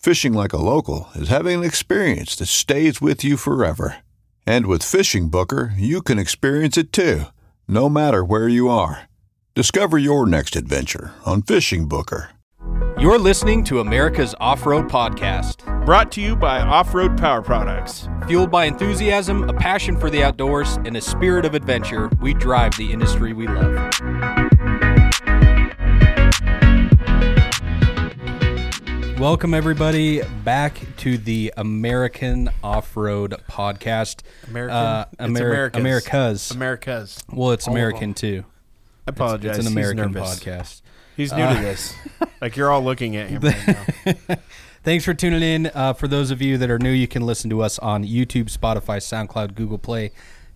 Fishing like a local is having an experience that stays with you forever. And with Fishing Booker, you can experience it too, no matter where you are. Discover your next adventure on Fishing Booker. You're listening to America's Off Road Podcast. Brought to you by Off Road Power Products. Fueled by enthusiasm, a passion for the outdoors, and a spirit of adventure, we drive the industry we love. Welcome, everybody, back to the American Off Road Podcast. American? Uh, It's Ameri- America's. America's. America's. well, it's All American too. I apologize. It's an American nervous. podcast. He's new Uh, to this. like you're all looking at him right now. Thanks for tuning in. Uh, for those of you that are new, you can listen to us on YouTube, Spotify, SoundCloud, Google Play,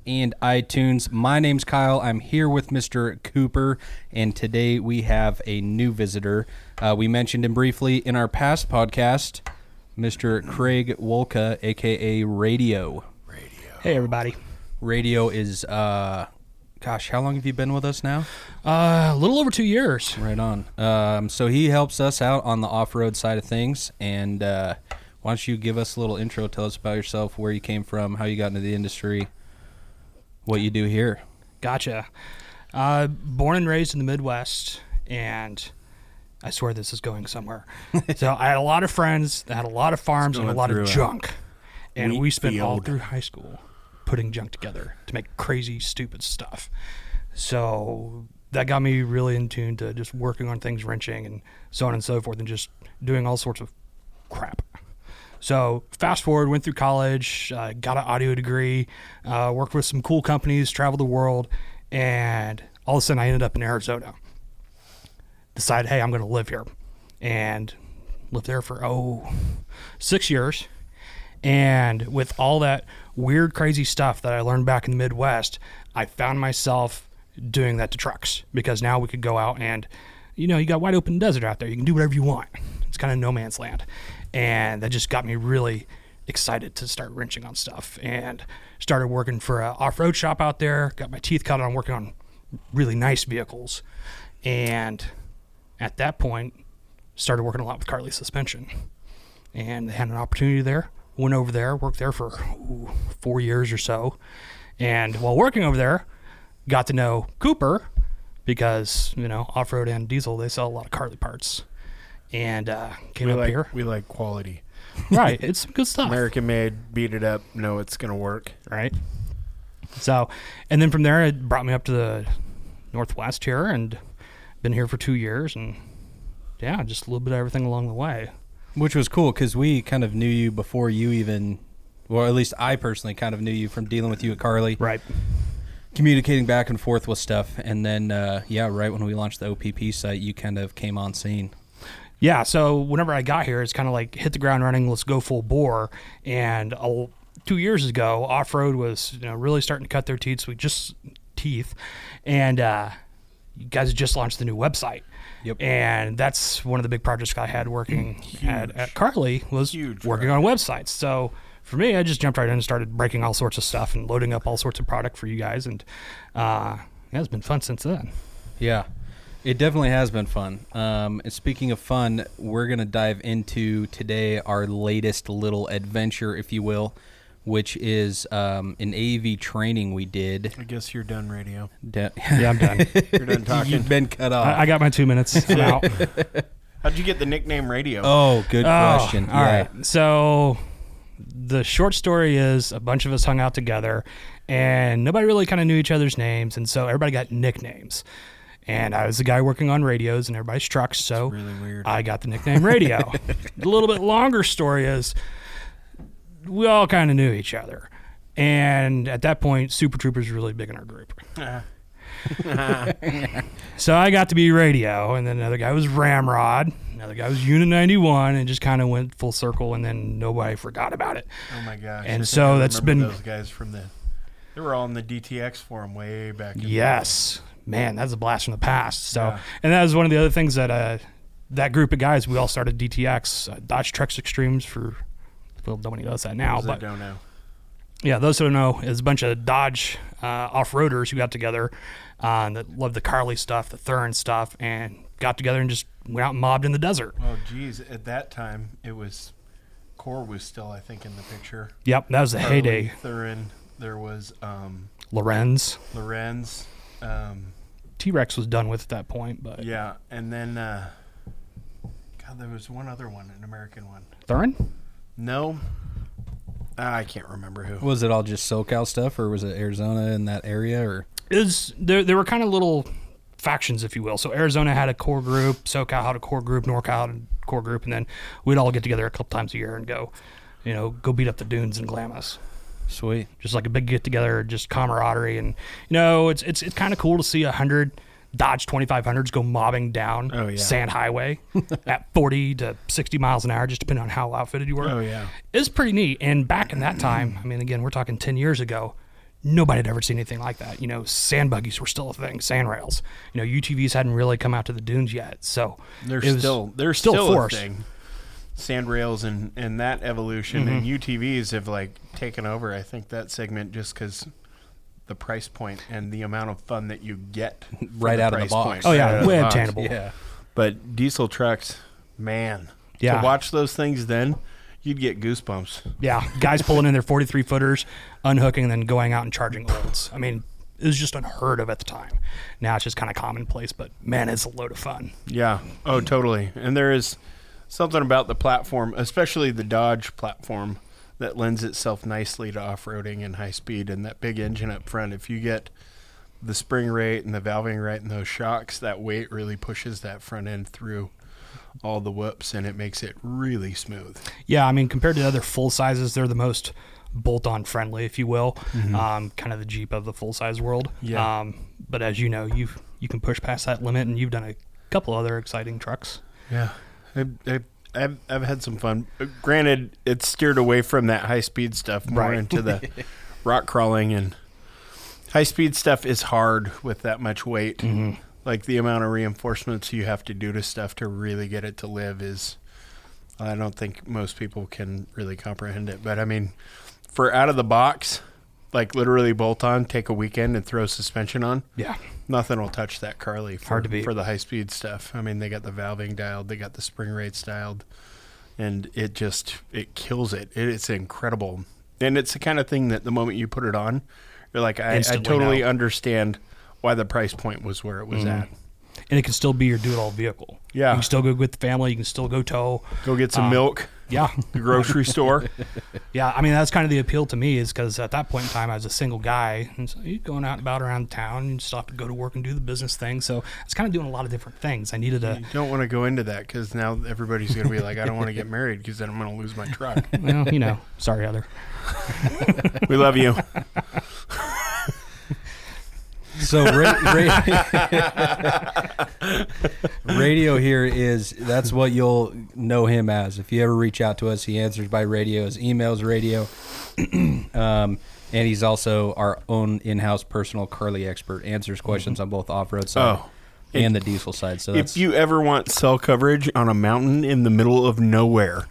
and iTunes. My name's Kyle. I'm here with Mr. Cooper, and today we have a new visitor. Uh, we mentioned him briefly in our past podcast, Mr. Craig Wolka, aka Radio. Radio. Hey, everybody. Radio is, uh, gosh, how long have you been with us now? Uh, a little over two years. Right on. Um, so he helps us out on the off-road side of things, and uh, why don't you give us a little intro? Tell us about yourself, where you came from, how you got into the industry, what you do here. Gotcha. Uh, born and raised in the Midwest, and I swear this is going somewhere. so I had a lot of friends that had a lot of farms and a lot of junk, and we spent all through high school putting junk together to make crazy, stupid stuff. So that got me really in tune to just working on things, wrenching, and so on and so forth, and just doing all sorts of crap. So fast forward, went through college, uh, got an audio degree, uh, worked with some cool companies, traveled the world, and all of a sudden I ended up in Arizona. Decided, hey, I'm going to live here, and lived there for oh six years. And with all that weird, crazy stuff that I learned back in the Midwest, I found myself doing that to trucks because now we could go out and, you know, you got wide open desert out there. You can do whatever you want. It's kind of no man's land. And that just got me really excited to start wrenching on stuff and started working for a off-road shop out there. Got my teeth cut on working on really nice vehicles. And at that point, started working a lot with Carli Suspension and they had an opportunity there. Went over there, worked there for ooh, four years or so, and while working over there, got to know Cooper because you know off road and diesel they sell a lot of Carli parts, and uh, came We up like here. we like quality. right, it's some good stuff. American made, beat it up, know it's gonna work. right? So, and then from there, it brought me up to the Northwest here and been here for two years, and yeah, just a little bit of everything along the way. Which was cool because we kind of knew you before you even, well, at least I personally kind of knew you from dealing with you at Carli, Right. communicating back and forth with stuff. And then, uh, yeah, right when we launched the OPP site, you kind of came on scene. Yeah, so whenever I got here, it's kind of like hit the ground running. Let's go full bore. And a, two years ago, off road was you know really starting to cut their teeth. We just teeth, and uh, you guys just launched the new website. Yep. And that's one of the big projects I had working at, at Carli was Huge working on websites. So for me, I just jumped right in and started breaking all sorts of stuff and loading up all sorts of product for you guys, and uh, yeah, it's been fun since then. Yeah, it definitely has been fun. Um, and speaking of fun, we're gonna dive into today our latest little adventure, if you will, which is um, an AEV training we did. I guess you're done, radio. De- Yeah, I'm done. You're done talking. You've been cut off. I, I got my two minutes. I'm out. How'd you get the nickname radio? oh, good Oh, question. All yeah. right. So the short story is a bunch of us hung out together and nobody really kind of knew each other's names. And so everybody got nicknames. And I was the guy working on radios and everybody's trucks. So really. I got the nickname radio. the little bit longer story is we all kind of knew each other. And at that point, Super Troopers was really big in our group. Uh-huh. so I got to be radio, and then another guy was Ramrod, another guy was Unit 91, and just kind of went full circle, and then nobody forgot about it. oh my gosh. and I so that's been- those guys from the. They were all in the DTX forum way back. In the Yes, man, that's a blast from the past. So, Yeah. and that was one of the other things that uh, that group of guys we all started DTX, uh, Dodge Trucks Extremes for. Well, nobody does that now, Those that but don't know. yeah, those who don't know is a bunch of Dodge uh, off-roaders who got together uh, that loved the Carli stuff, the Thuren stuff, and got together and just went out and mobbed in the desert. Oh, geez. At that time, it was. Core was still, I think, in the picture. Yep, that was the Harley, heyday. Thuren. There was um, Lorenz, Lorenz. Um, T-Rex was done with at that point, but yeah, and then uh, God, there was one other one, an American one. Thuren. No, Ah, I can't remember who. Was it all just SoCal stuff, or was it Arizona in that area, or is there there were kind of little factions, if you will. So Arizona had a core group, SoCal had a core group, NorCal had a core group, and then we'd all get together a couple times a year and go, you know, go beat up the dunes in Glamis. Sweet? Just like a big get together, just camaraderie, and you know, it's it's it's kind of cool to see a hundred Dodge 2500s go mobbing down Oh, yeah. Sand Highway at 40 to 60 miles an hour, just depending on how outfitted you were. Oh yeah. It's pretty neat. And back in that time, I mean, again, we're talking 10 years ago, nobody had ever seen anything like that. You know, sand buggies were still a thing, sand rails. You know, UTVs hadn't really come out to the dunes yet. So They're was still they're still still, a a force. thing. Sand rails and and that evolution and Mm-hmm. UTVs have like taken over. I think that segment just because the price point and the amount of fun that you get Right out of the box. point. Oh, yeah, Right out of way the box. obtainable. Yeah. But diesel trucks, man, Yeah. to watch those things then, you'd get goosebumps. Yeah, guys pulling in their 43 footers, unhooking, and then going out and charging olds. I mean, it was just unheard of at the time. Now it's just kind of commonplace, but man, it's a load of fun. Yeah. Oh, totally. And there is something about the platform, especially the Dodge platform, that lends itself nicely to off-roading and high speed. And that big engine up front, if you get the spring rate and the valving right and those shocks, that weight really pushes that front end through all the whoops, and it makes it really smooth. Yeah, I mean, compared to other full sizes, they're the most bolt-on friendly, if you will. Um, kind of the Jeep of the full-size world. Yeah. Um, but as you know, you you can push past that limit, and you've done a couple other exciting trucks. Yeah, I, I, I've, I've had some fun. Granted, it's steered away from that high speed stuff, more Right. into the rock crawling and high speed stuff is hard with that much weight. Mm-hmm. Like the amount of reinforcements you have to do to stuff to really get it to live is. I don't think most people can really comprehend it, but I mean, for out of the box, like literally bolt on, take a weekend and throw suspension on. Yeah. Nothing will touch that Carli for, Hard to beat. for the high speed stuff. I mean, they got the valving dialed, they got the spring rates dialed, and it just it kills it. it it's incredible, and it's the kind of thing that the moment you put it on, you're like, I, I totally understand why the price point was where it was at. And it can still be your do-it-all vehicle. Yeah. You can still go with the family. You can still go tow. Go get some Um, milk, Yeah. the grocery store. Yeah, I mean that's kind of the appeal to me is because at that point in time I was a single guy, and so you're going out and about around town, and still have to go to work and do the business thing. So it's kind of doing a lot of different things. I needed a, You don't want to go into that because now everybody's going to be like, I don't want to get married because then I'm going to lose my truck. well, you know, sorry, Heather. we love you. So ra- ra- radio here is that's what you'll know him as. If you ever reach out to us, he answers by radio. His email's radio, um, and he's also our own in-house personal Carli expert. Answers questions on both off-road side Oh. and the diesel side. So If you ever want cell coverage on a mountain in the middle of nowhere,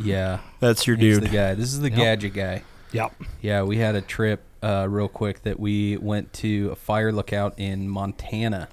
Yeah, That's your he's dude. the guy. This is the Yep. gadget guy. Yep. Yeah, we had a trip uh, real quick that we went to a fire lookout in Montana.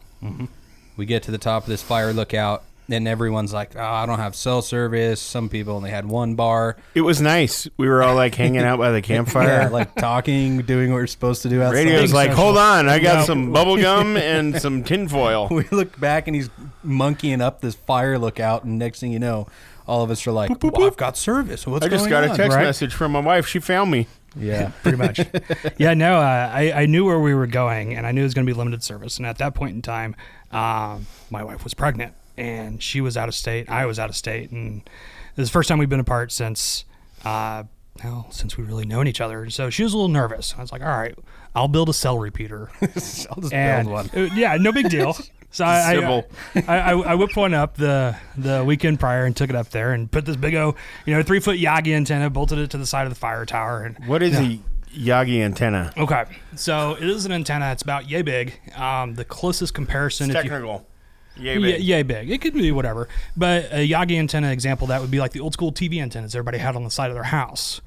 We get to the top of this fire lookout, and everyone's like, oh, I don't have cell service. Some people only had one bar. It was nice. We were all like hanging out by the campfire. Yeah, like talking, doing what we're supposed to do outside. Radio's like, hold on, I got No. some bubble gum and some tinfoil. we look back and he's monkeying up this fire lookout, and next thing you know, all of us are like, well, I've got service. What's I just got a text right? message from my wife. She found me. Yeah. pretty much. yeah, no, uh, I, I knew where we were going, and I knew it was going to be limited service. And at that point in time, um, my wife was pregnant, and she was out of state. I was out of state, and this is the first time we've been apart since, uh, well, since we really known each other. So she was a little nervous. I was like, all right, I'll build a cell repeater. I'll just and build one. yeah, no big deal. So I, I, I, I, I whipped one up the the weekend prior and took it up there and put this big o you know three foot Yagi antenna, bolted it to the side of the fire tower, and What is a Yagi antenna? Okay, so it is an antenna. It's about yay big. Um, the closest comparison, It's if you, technical. Yay, yeah, big. yay big. It could be whatever, but a Yagi antenna example that would be like the old school TV antennas everybody had on the side of their house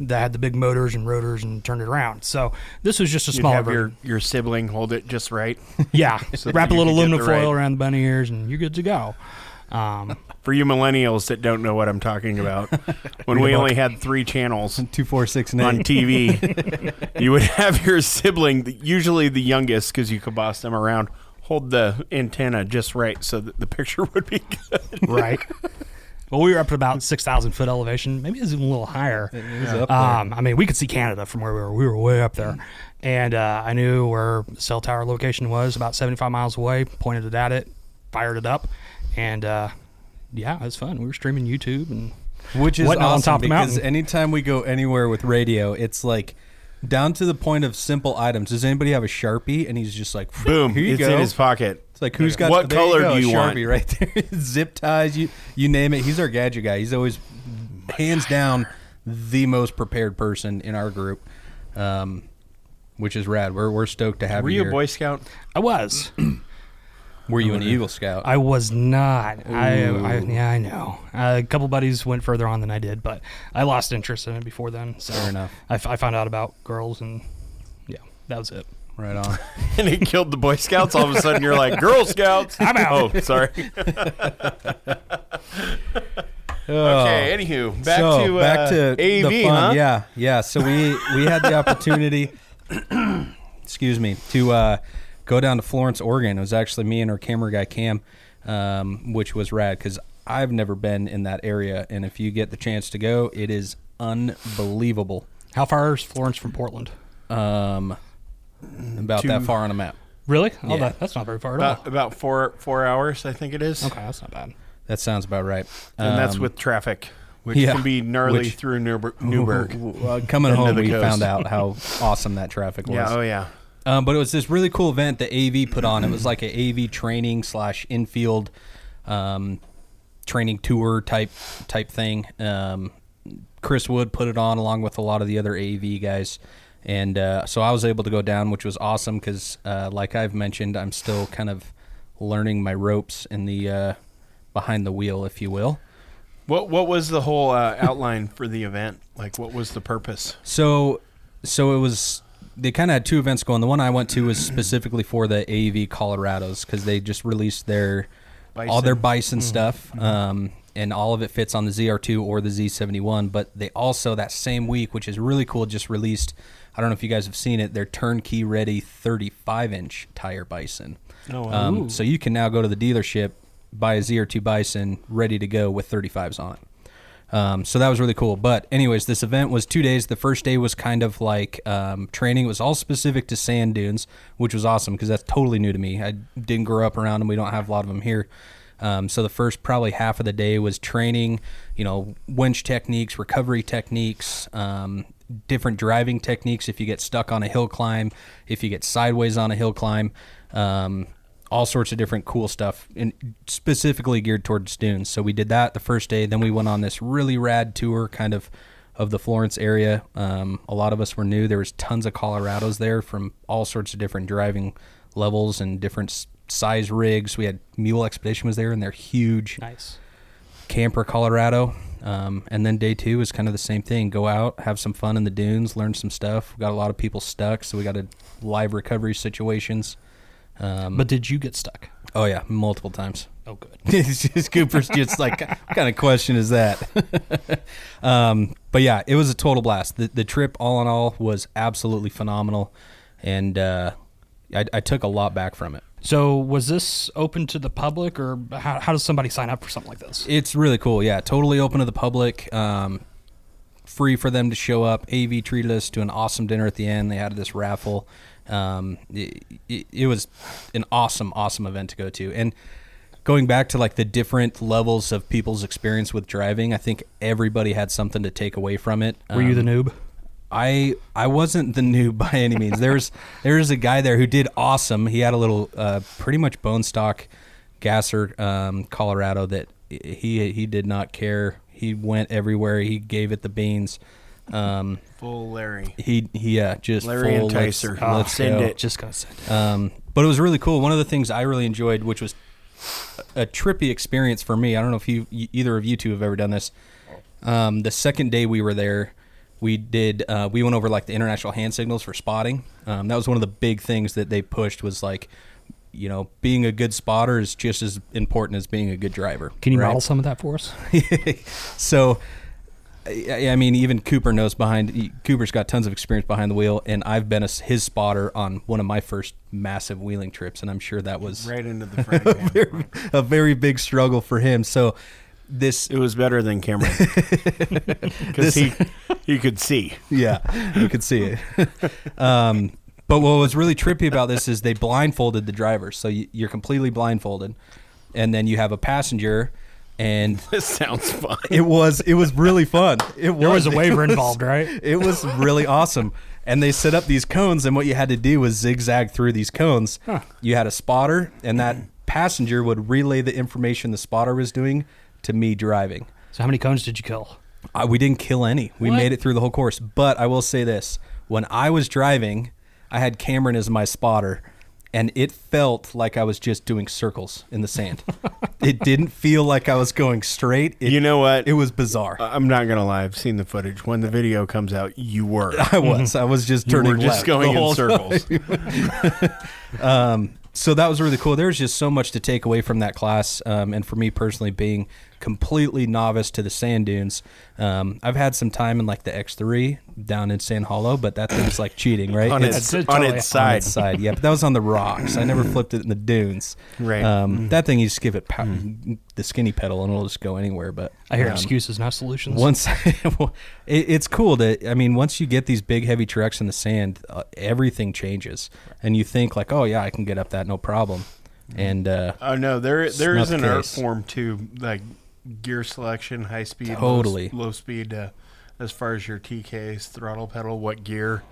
that had the big motors and rotors and turned it around. So this was just a You'd smaller have version. your, your sibling hold it just right. yeah, So wrap a little aluminum foil right- around the bunny ears and you're good to go. Um, For you millennials that don't know what I'm talking about, when we only had three channels Two, four, six, and on. TV, you would have your sibling, usually the youngest, because you could boss them around, hold the antenna just right so that the picture would be good. right. well, we were up at about six thousand foot elevation. Maybe it was even a little higher. It was up there. Um, I mean, we could see Canada from where we were. We were way up there, and uh, I knew where the cell tower location was, about seventy-five miles away. Pointed it at it, fired it up, and uh, yeah, it was fun. We were streaming YouTube and Which is whatnot on awesome top of the because mountain. anytime we go anywhere with radio, it's like down to the point of simple items. Does anybody have a sharpie? And he's just like, Boom! here you it's go. in his pocket. It's like who's got What there you color go, do you a want? Sharpie right there. Zip ties, you you name it. He's our gadget guy. He's always hands down the most prepared person in our group, um, which is rad. We're we're stoked to have Were you. you a. Boy Scout? I was. Were you an Eagle Scout? I was not. I, I yeah, I know. Uh, a couple buddies went further on than I did, but I lost interest in it before then. So Fair enough. I, f- I found out about girls, and yeah, that was it. right on. and he killed the Boy Scouts. All of a sudden, you're like Girl Scouts. I'm out. Oh, sorry. Okay. Anywho, back so, to uh, back to AEV, the fun. huh? Yeah, yeah. So we we had the opportunity, excuse me, to uh, go down to Florence, Oregon. It was actually me and our camera guy Cam, um, which was rad because I've never been in that area, and if you get the chance to go, it is unbelievable. How far is Florence from Portland? Um, about Two- that far on a map. Really? Oh, Yeah. that, that's not very far at all. About, about four four hours, I think it is. Okay, that's not bad. That sounds about right. And that's Um, with traffic, which yeah, can be gnarly which- through Newber- Newberg. Well, coming End of home, we coast. found out how awesome that traffic was. Yeah. Oh yeah. Um, but it was this really cool event that AEV put on. It was like an AEV training slash infield um, training tour type type thing. Um, Chris Wood put it on along with a lot of the other AEV guys, and uh, so I was able to go down, which was awesome because, uh, like I've mentioned, I'm still kind of learning my ropes in the uh, behind the wheel, if you will. What What was the whole uh, outline for the event? Like, what was the purpose? So, so it was. They kind of had two events going. The one I went to was specifically for the AEV Colorados because they just released their all their Bison. bison stuff, um, and all of it fits on the ZR2 or the Z71. But they also that same week, which is really cool, just released. I don't know if you guys have seen it. Their turnkey ready 35 inch tire bison. Oh, wow. Um, so you can now go to the dealership, buy a ZR2 Bison ready to go with 35s on it. Um, so that was really cool. But anyways, this event was two days. The first day was kind of like um, training. It was all specific to sand dunes, which was awesome because that's totally new to me. I didn't grow up around them. We don't have a lot of them here. Um, so the first probably half of the day was training, you know, winch techniques, recovery techniques, um, different driving techniques. If you get stuck on a hill climb, if you get sideways on a hill climb, um, all sorts of different cool stuff, and specifically geared towards dunes. So we did that the first day. Then we went on this really rad tour, kind of of the Florence area. Um, a lot of us were new. There was tons of Colorados there from all sorts of different driving levels and different size rigs. We had Mule Expedition was there, and they're huge Nice. camper Colorado. Um, and then day two was kind of the same thing. Go out, have some fun in the dunes, learn some stuff. We got a lot of people stuck, so we got a live recovery situations. Um, But did you get stuck? oh yeah, multiple times. Oh, good. it's just Cooper's just like what kind of question is that? um, but yeah, it was a total blast. The the trip, all in all, was absolutely phenomenal, and uh, I, I took a lot back from it. So was this open to the public, or how, how does somebody sign up for something like this? It's really cool. Yeah, totally open to the public. Um, free for them to show up. AEV treated us to an awesome dinner at the end. They had this raffle. Um, it, it, was an awesome, awesome event to go to. And going back to like the different levels of people's experience with driving, I think everybody had something to take away from it. Were you the Um, noob? I I wasn't the noob by any means. There's there's a guy there who did awesome. He had a little uh, pretty much bone stock gasser um, Colorado that he he did not care. He went everywhere. He gave it the beans. Um, Full Larry. he he yeah just Larry full, let's- Enticer. Let's, Send go. it. Just gonna send it. Um, but it was really cool. One of the things I really enjoyed, which was a trippy experience for me. I don't know if you either of you two have ever done this. Um, the second day we were there, we did uh, we went over like the international hand signals for spotting. Um, that was one of the big things that they pushed was like, you know, being a good spotter is just as important as being a good driver. Can you right? model some of that for us? so I I mean, even Cooper knows behind. Cooper's got tons of experience behind the wheel, and I've been a, his spotter on one of my first massive wheeling trips, and I'm sure that was Right into the frying pan. very, a very big struggle for him. So this, It was better than Cameron because he he could see. yeah, you could see it. um, but what was really trippy about this is they blindfolded the driver, so you, you're completely blindfolded, and then you have a passenger, and This sounds fun. it was it was really fun. It There was a it waiver was- involved, right? It was really awesome. And they set up these cones, and what you had to do was zigzag through these cones. You had a spotter, and that passenger would relay the information the spotter was doing to me driving. So how many cones did you kill? I, we didn't kill any. We made it through the whole course. But I will say this: when I was driving, I had Cameron as my spotter, and it felt like I was just doing circles in the sand. it didn't feel like I was going straight. It, You know what? It was bizarre. I'm not gonna lie. I've seen the footage. When the video comes out, you were. I was. I was just You turning were just going in circles. um, so that was really cool. There was just so much to take away from that class, um, and for me personally, being completely novice to the sand dunes, um, I've had some time in like the X3 down in Sand Hollow, but that thing's like cheating, right? on It's its, It's on totally its on side. its side, yeah. But that was on the rocks. I never flipped it in the dunes. Right. Um, That thing, you just give it pow- the skinny pedal, and it'll just go anywhere. But I hear um, excuses, not solutions. once well, it, it's cool to i mean once you get these big heavy trucks in the sand uh, everything changes and you think like oh yeah i can get up that no problem and uh Oh no, there there Not is the an art form to like gear selection, high speed, Totally. low, low speed, uh, as far as your TKs, throttle pedal, what gear,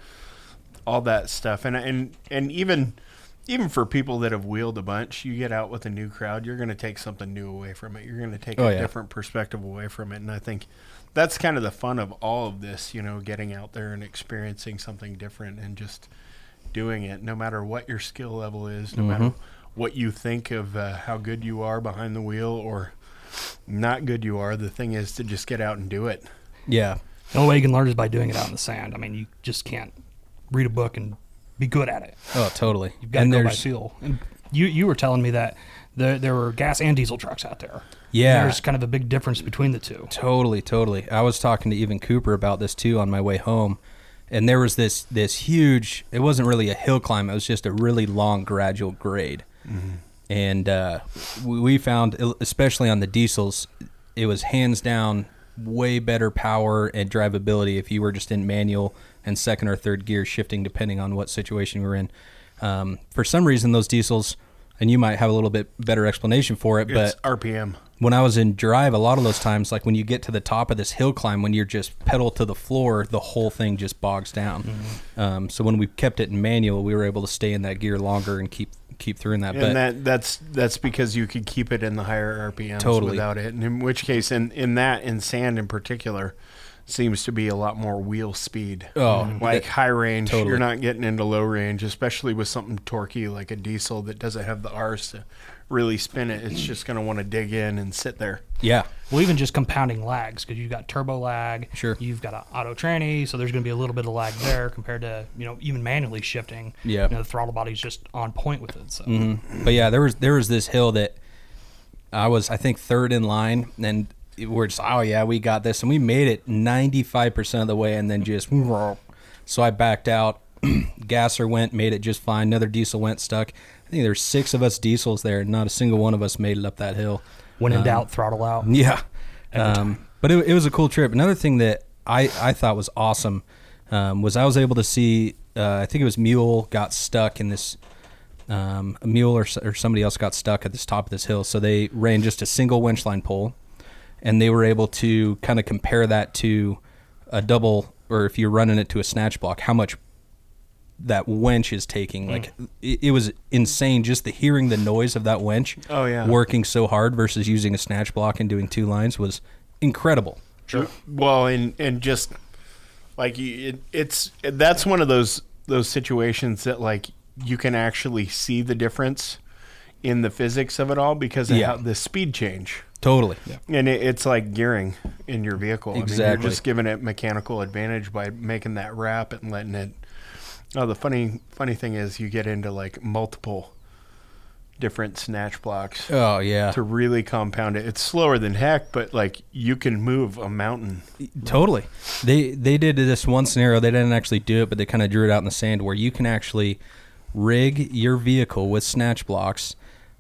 all that stuff, and and and even even for people that have wheeled a bunch, you get out with a new crowd, you're going to take something new away from it. You're going to take Oh, a yeah. different perspective away from it, and I think that's kind of the fun of all of this, you know, getting out there and experiencing something different and just doing it, no matter what your skill level is, no matter what you think of uh, how good you are behind the wheel or not good you are. The thing is to just get out and do it. yeah the only way you can learn is by doing it out in the sand. I mean, you just can't read a book and be good at it. oh totally You've got and to go by feel. And you you were telling me that there there were gas and diesel trucks out there. Yeah. there's kind of a big difference between the two. Totally, totally. I was talking to even Cooper about this too on my way home, and there was this this huge. It wasn't really a hill climb. It was just a really long gradual grade, mm-hmm. And uh, we, found, especially on the diesels, it was hands down way better power and drivability if you were just in manual and second or third gear shifting depending on what situation we were in. Um, for some reason, those diesels, and you might have a little bit better explanation for it, but RPM. when I was in drive, a lot of those times, like when you get to the top of this hill climb, when you're just pedal to the floor, the whole thing just bogs down. Mm-hmm. Um, so when we kept it in manual, we were able to stay in that gear longer and keep keep through in that. but and that that's that's because you could keep it in the higher RPMs Totally. without it. And in which case, in in that in sand in particular, seems to be a lot more wheel speed. Oh, mm-hmm. like that- high range, totally. you're not getting into low range, especially with something torquey like a diesel that doesn't have the R's to really spin it. It's just going to want to dig in and sit there. yeah, Well, even just compounding lags because you've got turbo lag. Sure. You've got an auto tranny, so there's going to be a little bit of lag there compared to you know even manually shifting. Yeah. You know, the throttle body's just on point with it. So mm-hmm. but yeah, there was there was this hill that I was I think third in line, and we're just oh yeah we got this, and we made it ninety five percent of the way, and then just so I backed out. Gasser went, made it just fine. Another diesel went stuck. I think there's six of us diesels there, and not a single one of us made it up that hill. when Um, in doubt, throttle out. Yeah. Um, but it, it was a cool trip. Another thing that I, I thought was awesome um, was I was able to see, uh, I think it was Mule got stuck in this, um, a mule or, or somebody else got stuck at this top of this hill. So they ran just a single winch line pole and they were able to kind of compare that to a double, or if you're running it to a snatch block, how much that winch is taking. Hmm. Like it, it was insane just the hearing the noise of that winch. Oh, yeah. working so hard versus using a snatch block and doing two lines was incredible. Sure. Well, and and just like you, it, it's that's one of those those situations that like you can actually see the difference in the physics of it all because of Yeah. the speed change. Totally. Yeah. And it, it's like gearing in your vehicle. I mean, Exactly. you're just giving it mechanical advantage by making that wrap and letting it. Oh, the funny funny thing is, you get into like multiple different snatch blocks Oh yeah. to really compound it. It's slower than heck, but like you can move a mountain. Totally. They they did this one scenario. They didn't actually do it, but they kind of drew it out in the sand where you can actually rig your vehicle with snatch blocks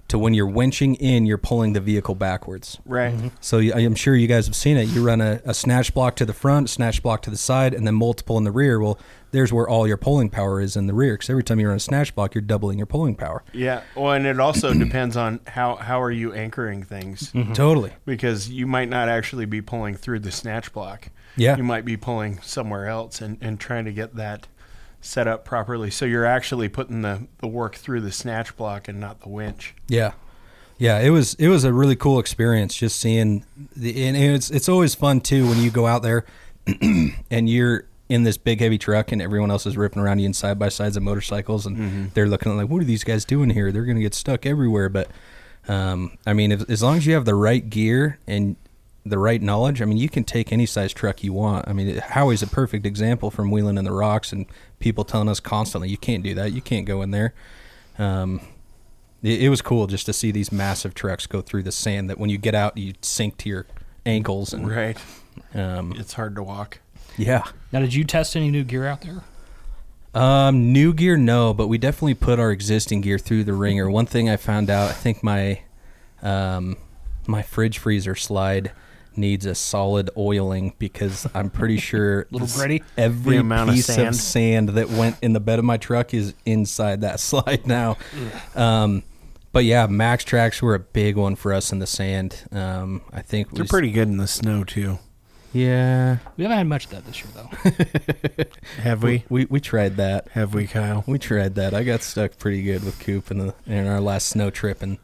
to when you're winching in, you're pulling the vehicle backwards. Right. Mm-hmm. So I'm sure you guys have seen it. You run a, a snatch block to the front, snatch block to the side, and then multiple in the rear. Well, there's where all your pulling power is in the rear. Because every time you run a snatch block, you're doubling your pulling power. Yeah. Well, and it also depends on how how are you anchoring things mm-hmm. Totally. because you might not actually be pulling through the snatch block. Yeah. You might be pulling somewhere else and, and trying to get that set up properly. So you're actually putting the, the work through the snatch block and not the winch. Yeah, yeah. It was it was a really cool experience just seeing the and it's it's always fun too when you go out there and you're in this big heavy truck and everyone else is ripping around you in side by sides of motorcycles and they're looking like what are these guys doing here? They're gonna get stuck everywhere. But um, I mean, if, as long as you have the right gear and the right knowledge, I mean, you can take any size truck you want. I mean, Howie's a perfect example from wheeling in the rocks and people telling us constantly, you can't do that. You can't go in there. Um, it, it was cool just to see these massive trucks go through the sand that when you get out, you sink to your ankles. And Right. um, It's hard to walk. yeah. Now, did you test any new gear out there? Um, new gear, no, but we definitely put our existing gear through the ringer. One thing I found out, I think my, um, my fridge freezer slide needs a solid oiling because I'm pretty sure Little gritty? every The amount of piece of sand. sand. that went in the bed of my truck is inside that slide now. Um, but yeah, Maxtrax were a big one for us in the sand. Um, I think They're we- pretty good in the snow too. Yeah, We haven't had much of that this year, though. Have we? we we tried that. Have we, Kyle? We tried that. I got stuck pretty good with Coop in the in our last snow trip, and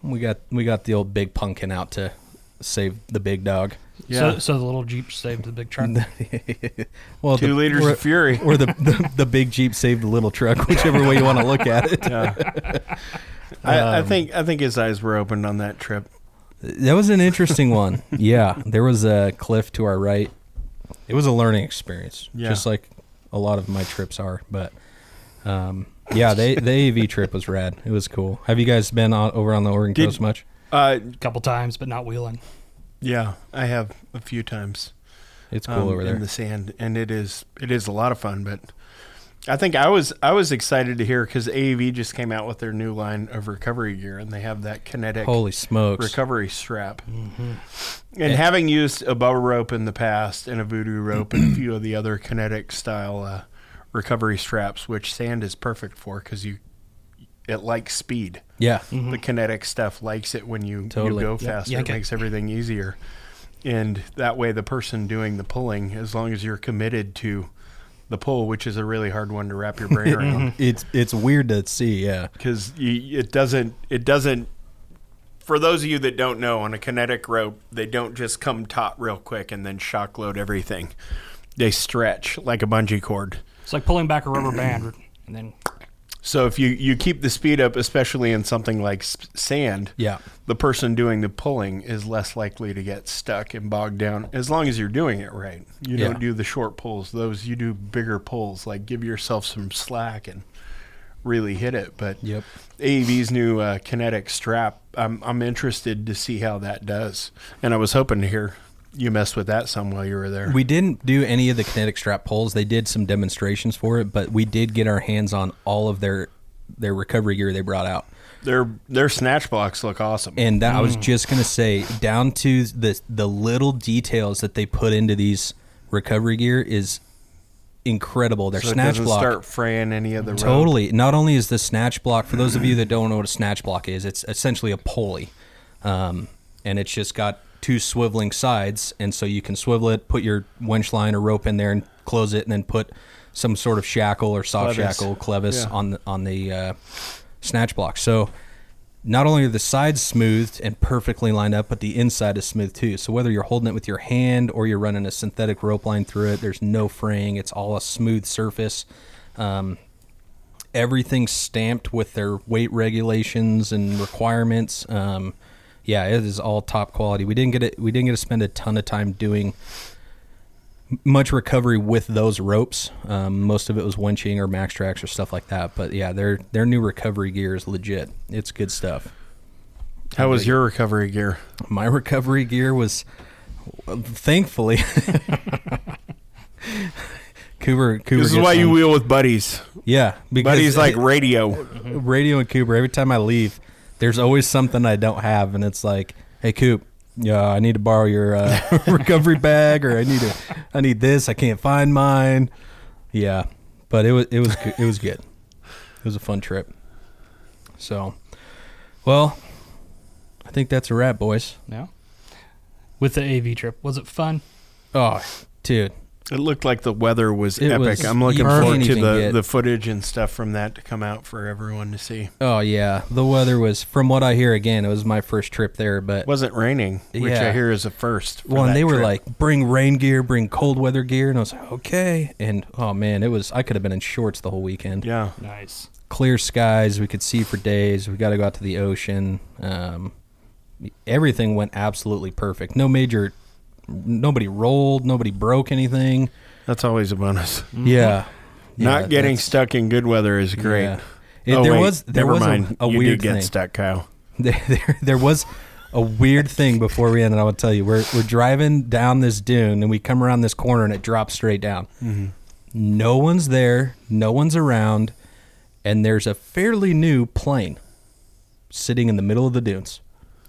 we got we got the old big pumpkin out to save the big dog. So, so the little Jeep saved the big truck. well, Two the, liters or, of fury. or the, the the big Jeep saved the little truck, whichever way you want to look at it. Yeah. I, I Um, think I think his eyes were opened on that trip. That was an interesting one. Yeah, there was a cliff to our right. It was a learning experience, Yeah. just like a lot of my trips are. But um, yeah, the the AEV trip was rad. It was cool. Have you guys been on, over on the Oregon Did- coast much? Uh, A couple times, but not wheeling. yeah, I have a few times. It's cool um, over there. in the sand, and it is it is a lot of fun. But I think I was I was excited to hear because AEV just came out with their new line of recovery gear, and they have that kinetic Holy smokes! recovery strap. Mm-hmm. And having used a Bubba rope in the past and a Voodoo rope and a few of the other kinetic style uh, recovery straps, which sand is perfect for because you it likes speed. Yeah, The mm-hmm. kinetic stuff likes it when you, Totally. you go Yep, faster. yank it it. makes everything easier. And that way, the person doing the pulling, as long as you're committed to the pull, which is a really hard one to wrap your brain around, mm-hmm. it's it's weird to see. Yeah, because it doesn't it doesn't for those of you that don't know, on a kinetic rope, they don't just come taut real quick and then shock load everything. They stretch like a bungee cord. It's like pulling back a rubber band, and then So if you, you keep the speed up, especially in something like sand, Yeah. the person doing the pulling is less likely to get stuck and bogged down as long as you're doing it right. You Yeah. don't do the short pulls; those you do bigger pulls. Like give yourself some slack and really hit it. But Yep. AEV's new uh, kinetic strap, I'm I'm interested to see how that does, and I was hoping to hear you messed with that some while you were there. We didn't do any of the kinetic strap pulls. They did some demonstrations for it, but we did get our hands on all of their their recovery gear they brought out. their their snatch blocks look awesome. And that, I was just gonna say, down to the the little details that they put into these recovery gear is incredible. Their so snatch doesn't block start fraying any of the rope. Totally. Not only is the snatch block, for those of you that don't know what a snatch block is, it's essentially a pulley. Um, and it's just got two swiveling sides. And so you can swivel it, put your winch line or rope in there and close it, and then put some sort of shackle or soft Clevis. shackle, clevis Yeah. on the, on the uh, snatch block. So not only are the sides smoothed and perfectly lined up, but the inside is smooth too. So whether you're holding it with your hand or you're running a synthetic rope line through it, there's no fraying. It's all a smooth surface. Um, everything's stamped with their weight regulations and requirements. Um, yeah, it is all top quality. We didn't get it. We didn't get to spend a ton of time doing much recovery with those ropes. Um, most of it was winching or Maxtrax or stuff like that. But yeah, their their new recovery gear is legit. It's good stuff. How was your recovery gear? My recovery gear was, thankfully, Cooper. Cooper This is why you wheel with buddies. Yeah, because Buddies like radio. radio and Cooper. Every time I leave, there's always something I don't have, and it's like, "Hey, Coop, yeah, I need to borrow your uh, recovery bag, or I need to, I need this. I can't find mine." Yeah, but it was it was good- it was good. It was a fun trip. So, well, I think that's a wrap, boys. no. With the AEV trip, was it fun? Oh, dude, It looked like the weather was It epic. was- I'm looking forward to the, get- the footage and stuff from that to come out for everyone to see. oh yeah, the weather was. From what I hear, again, it was my first trip there, but It wasn't raining, which Yeah. I hear is a first. for Well, and that they were like, bring rain gear, bring cold weather gear. And I was like, okay. And oh, man, it was, I could have been in shorts the whole weekend. yeah. Nice. Clear skies. We could see for days. We got to go out to the ocean. Um, everything went absolutely perfect. No major, nobody rolled, nobody broke anything. That's always a bonus. Yeah. Not Yeah, getting that's- stuck in good weather is great. Yeah. It- oh, there wait, was, there never was mind. a, a you weird did get thing. stuck, Kyle. there, there, there was a weird thing before we ended. I will tell you. We're we're driving down this dune and we come around this corner and it drops straight down. Mm-hmm. No one's there. No one's around, and there's a fairly new plane sitting in the middle of the dunes,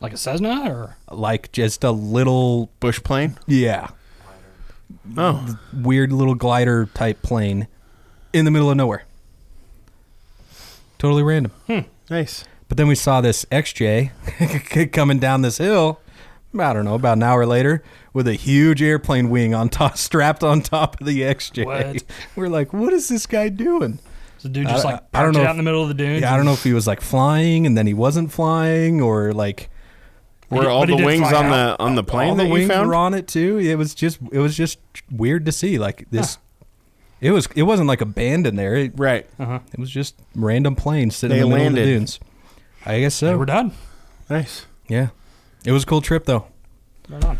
Like a Cessna or like just a little Bush plane? yeah Oh, weird little glider type plane in the middle of nowhere. Totally random. Hmm. nice. But then we saw this XJ coming down this hill. I don't know, about an hour later, with a huge airplane wing on top, strapped on top of the XJ. What? We're like, what is this guy doing? is the dude just I- like I don't parked know it if- out in the middle of the dunes? Yeah, I don't know if he was like flying and then he wasn't flying, or like Were did- all but he the did wings on out. the on the plane all that the you wings found? were on it too. It was just, it was just weird to see. Like this, it was, it wasn't like abandoned there. It, Right. Uh-huh. it was just random planes sitting They in the middle landed. of the dunes. I guess Hey, so. we're done. Nice. Yeah, it was a cool trip though. Right on.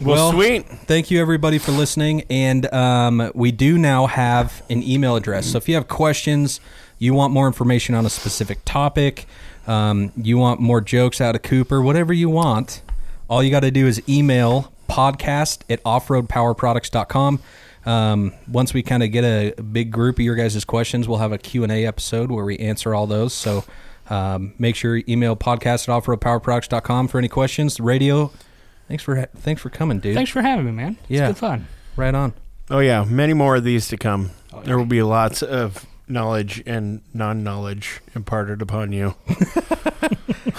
Well, Well, sweet. Thank you, everybody, for listening. And um, we do now have an email address. So if you have questions, you want more information on a specific topic, um, you want more jokes out of Cooper, whatever you want, all you got to do is email podcast at offroadpowerproducts.com. Um, once we kind of get a big group of your guys' questions, we'll have a Q&A episode where we answer all those. So um, make sure you email podcast at offroadpowerproducts.com for any questions. Radio, thanks for ha- thanks for coming, dude. Thanks for having me, man. It's Yeah. good fun. Right on. Oh yeah, many more of these to come. Oh, There will be lots of knowledge and non-knowledge imparted upon you.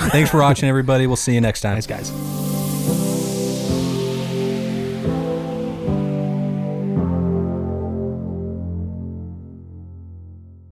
Thanks for watching, everybody. We'll see you next time. Thanks, guys.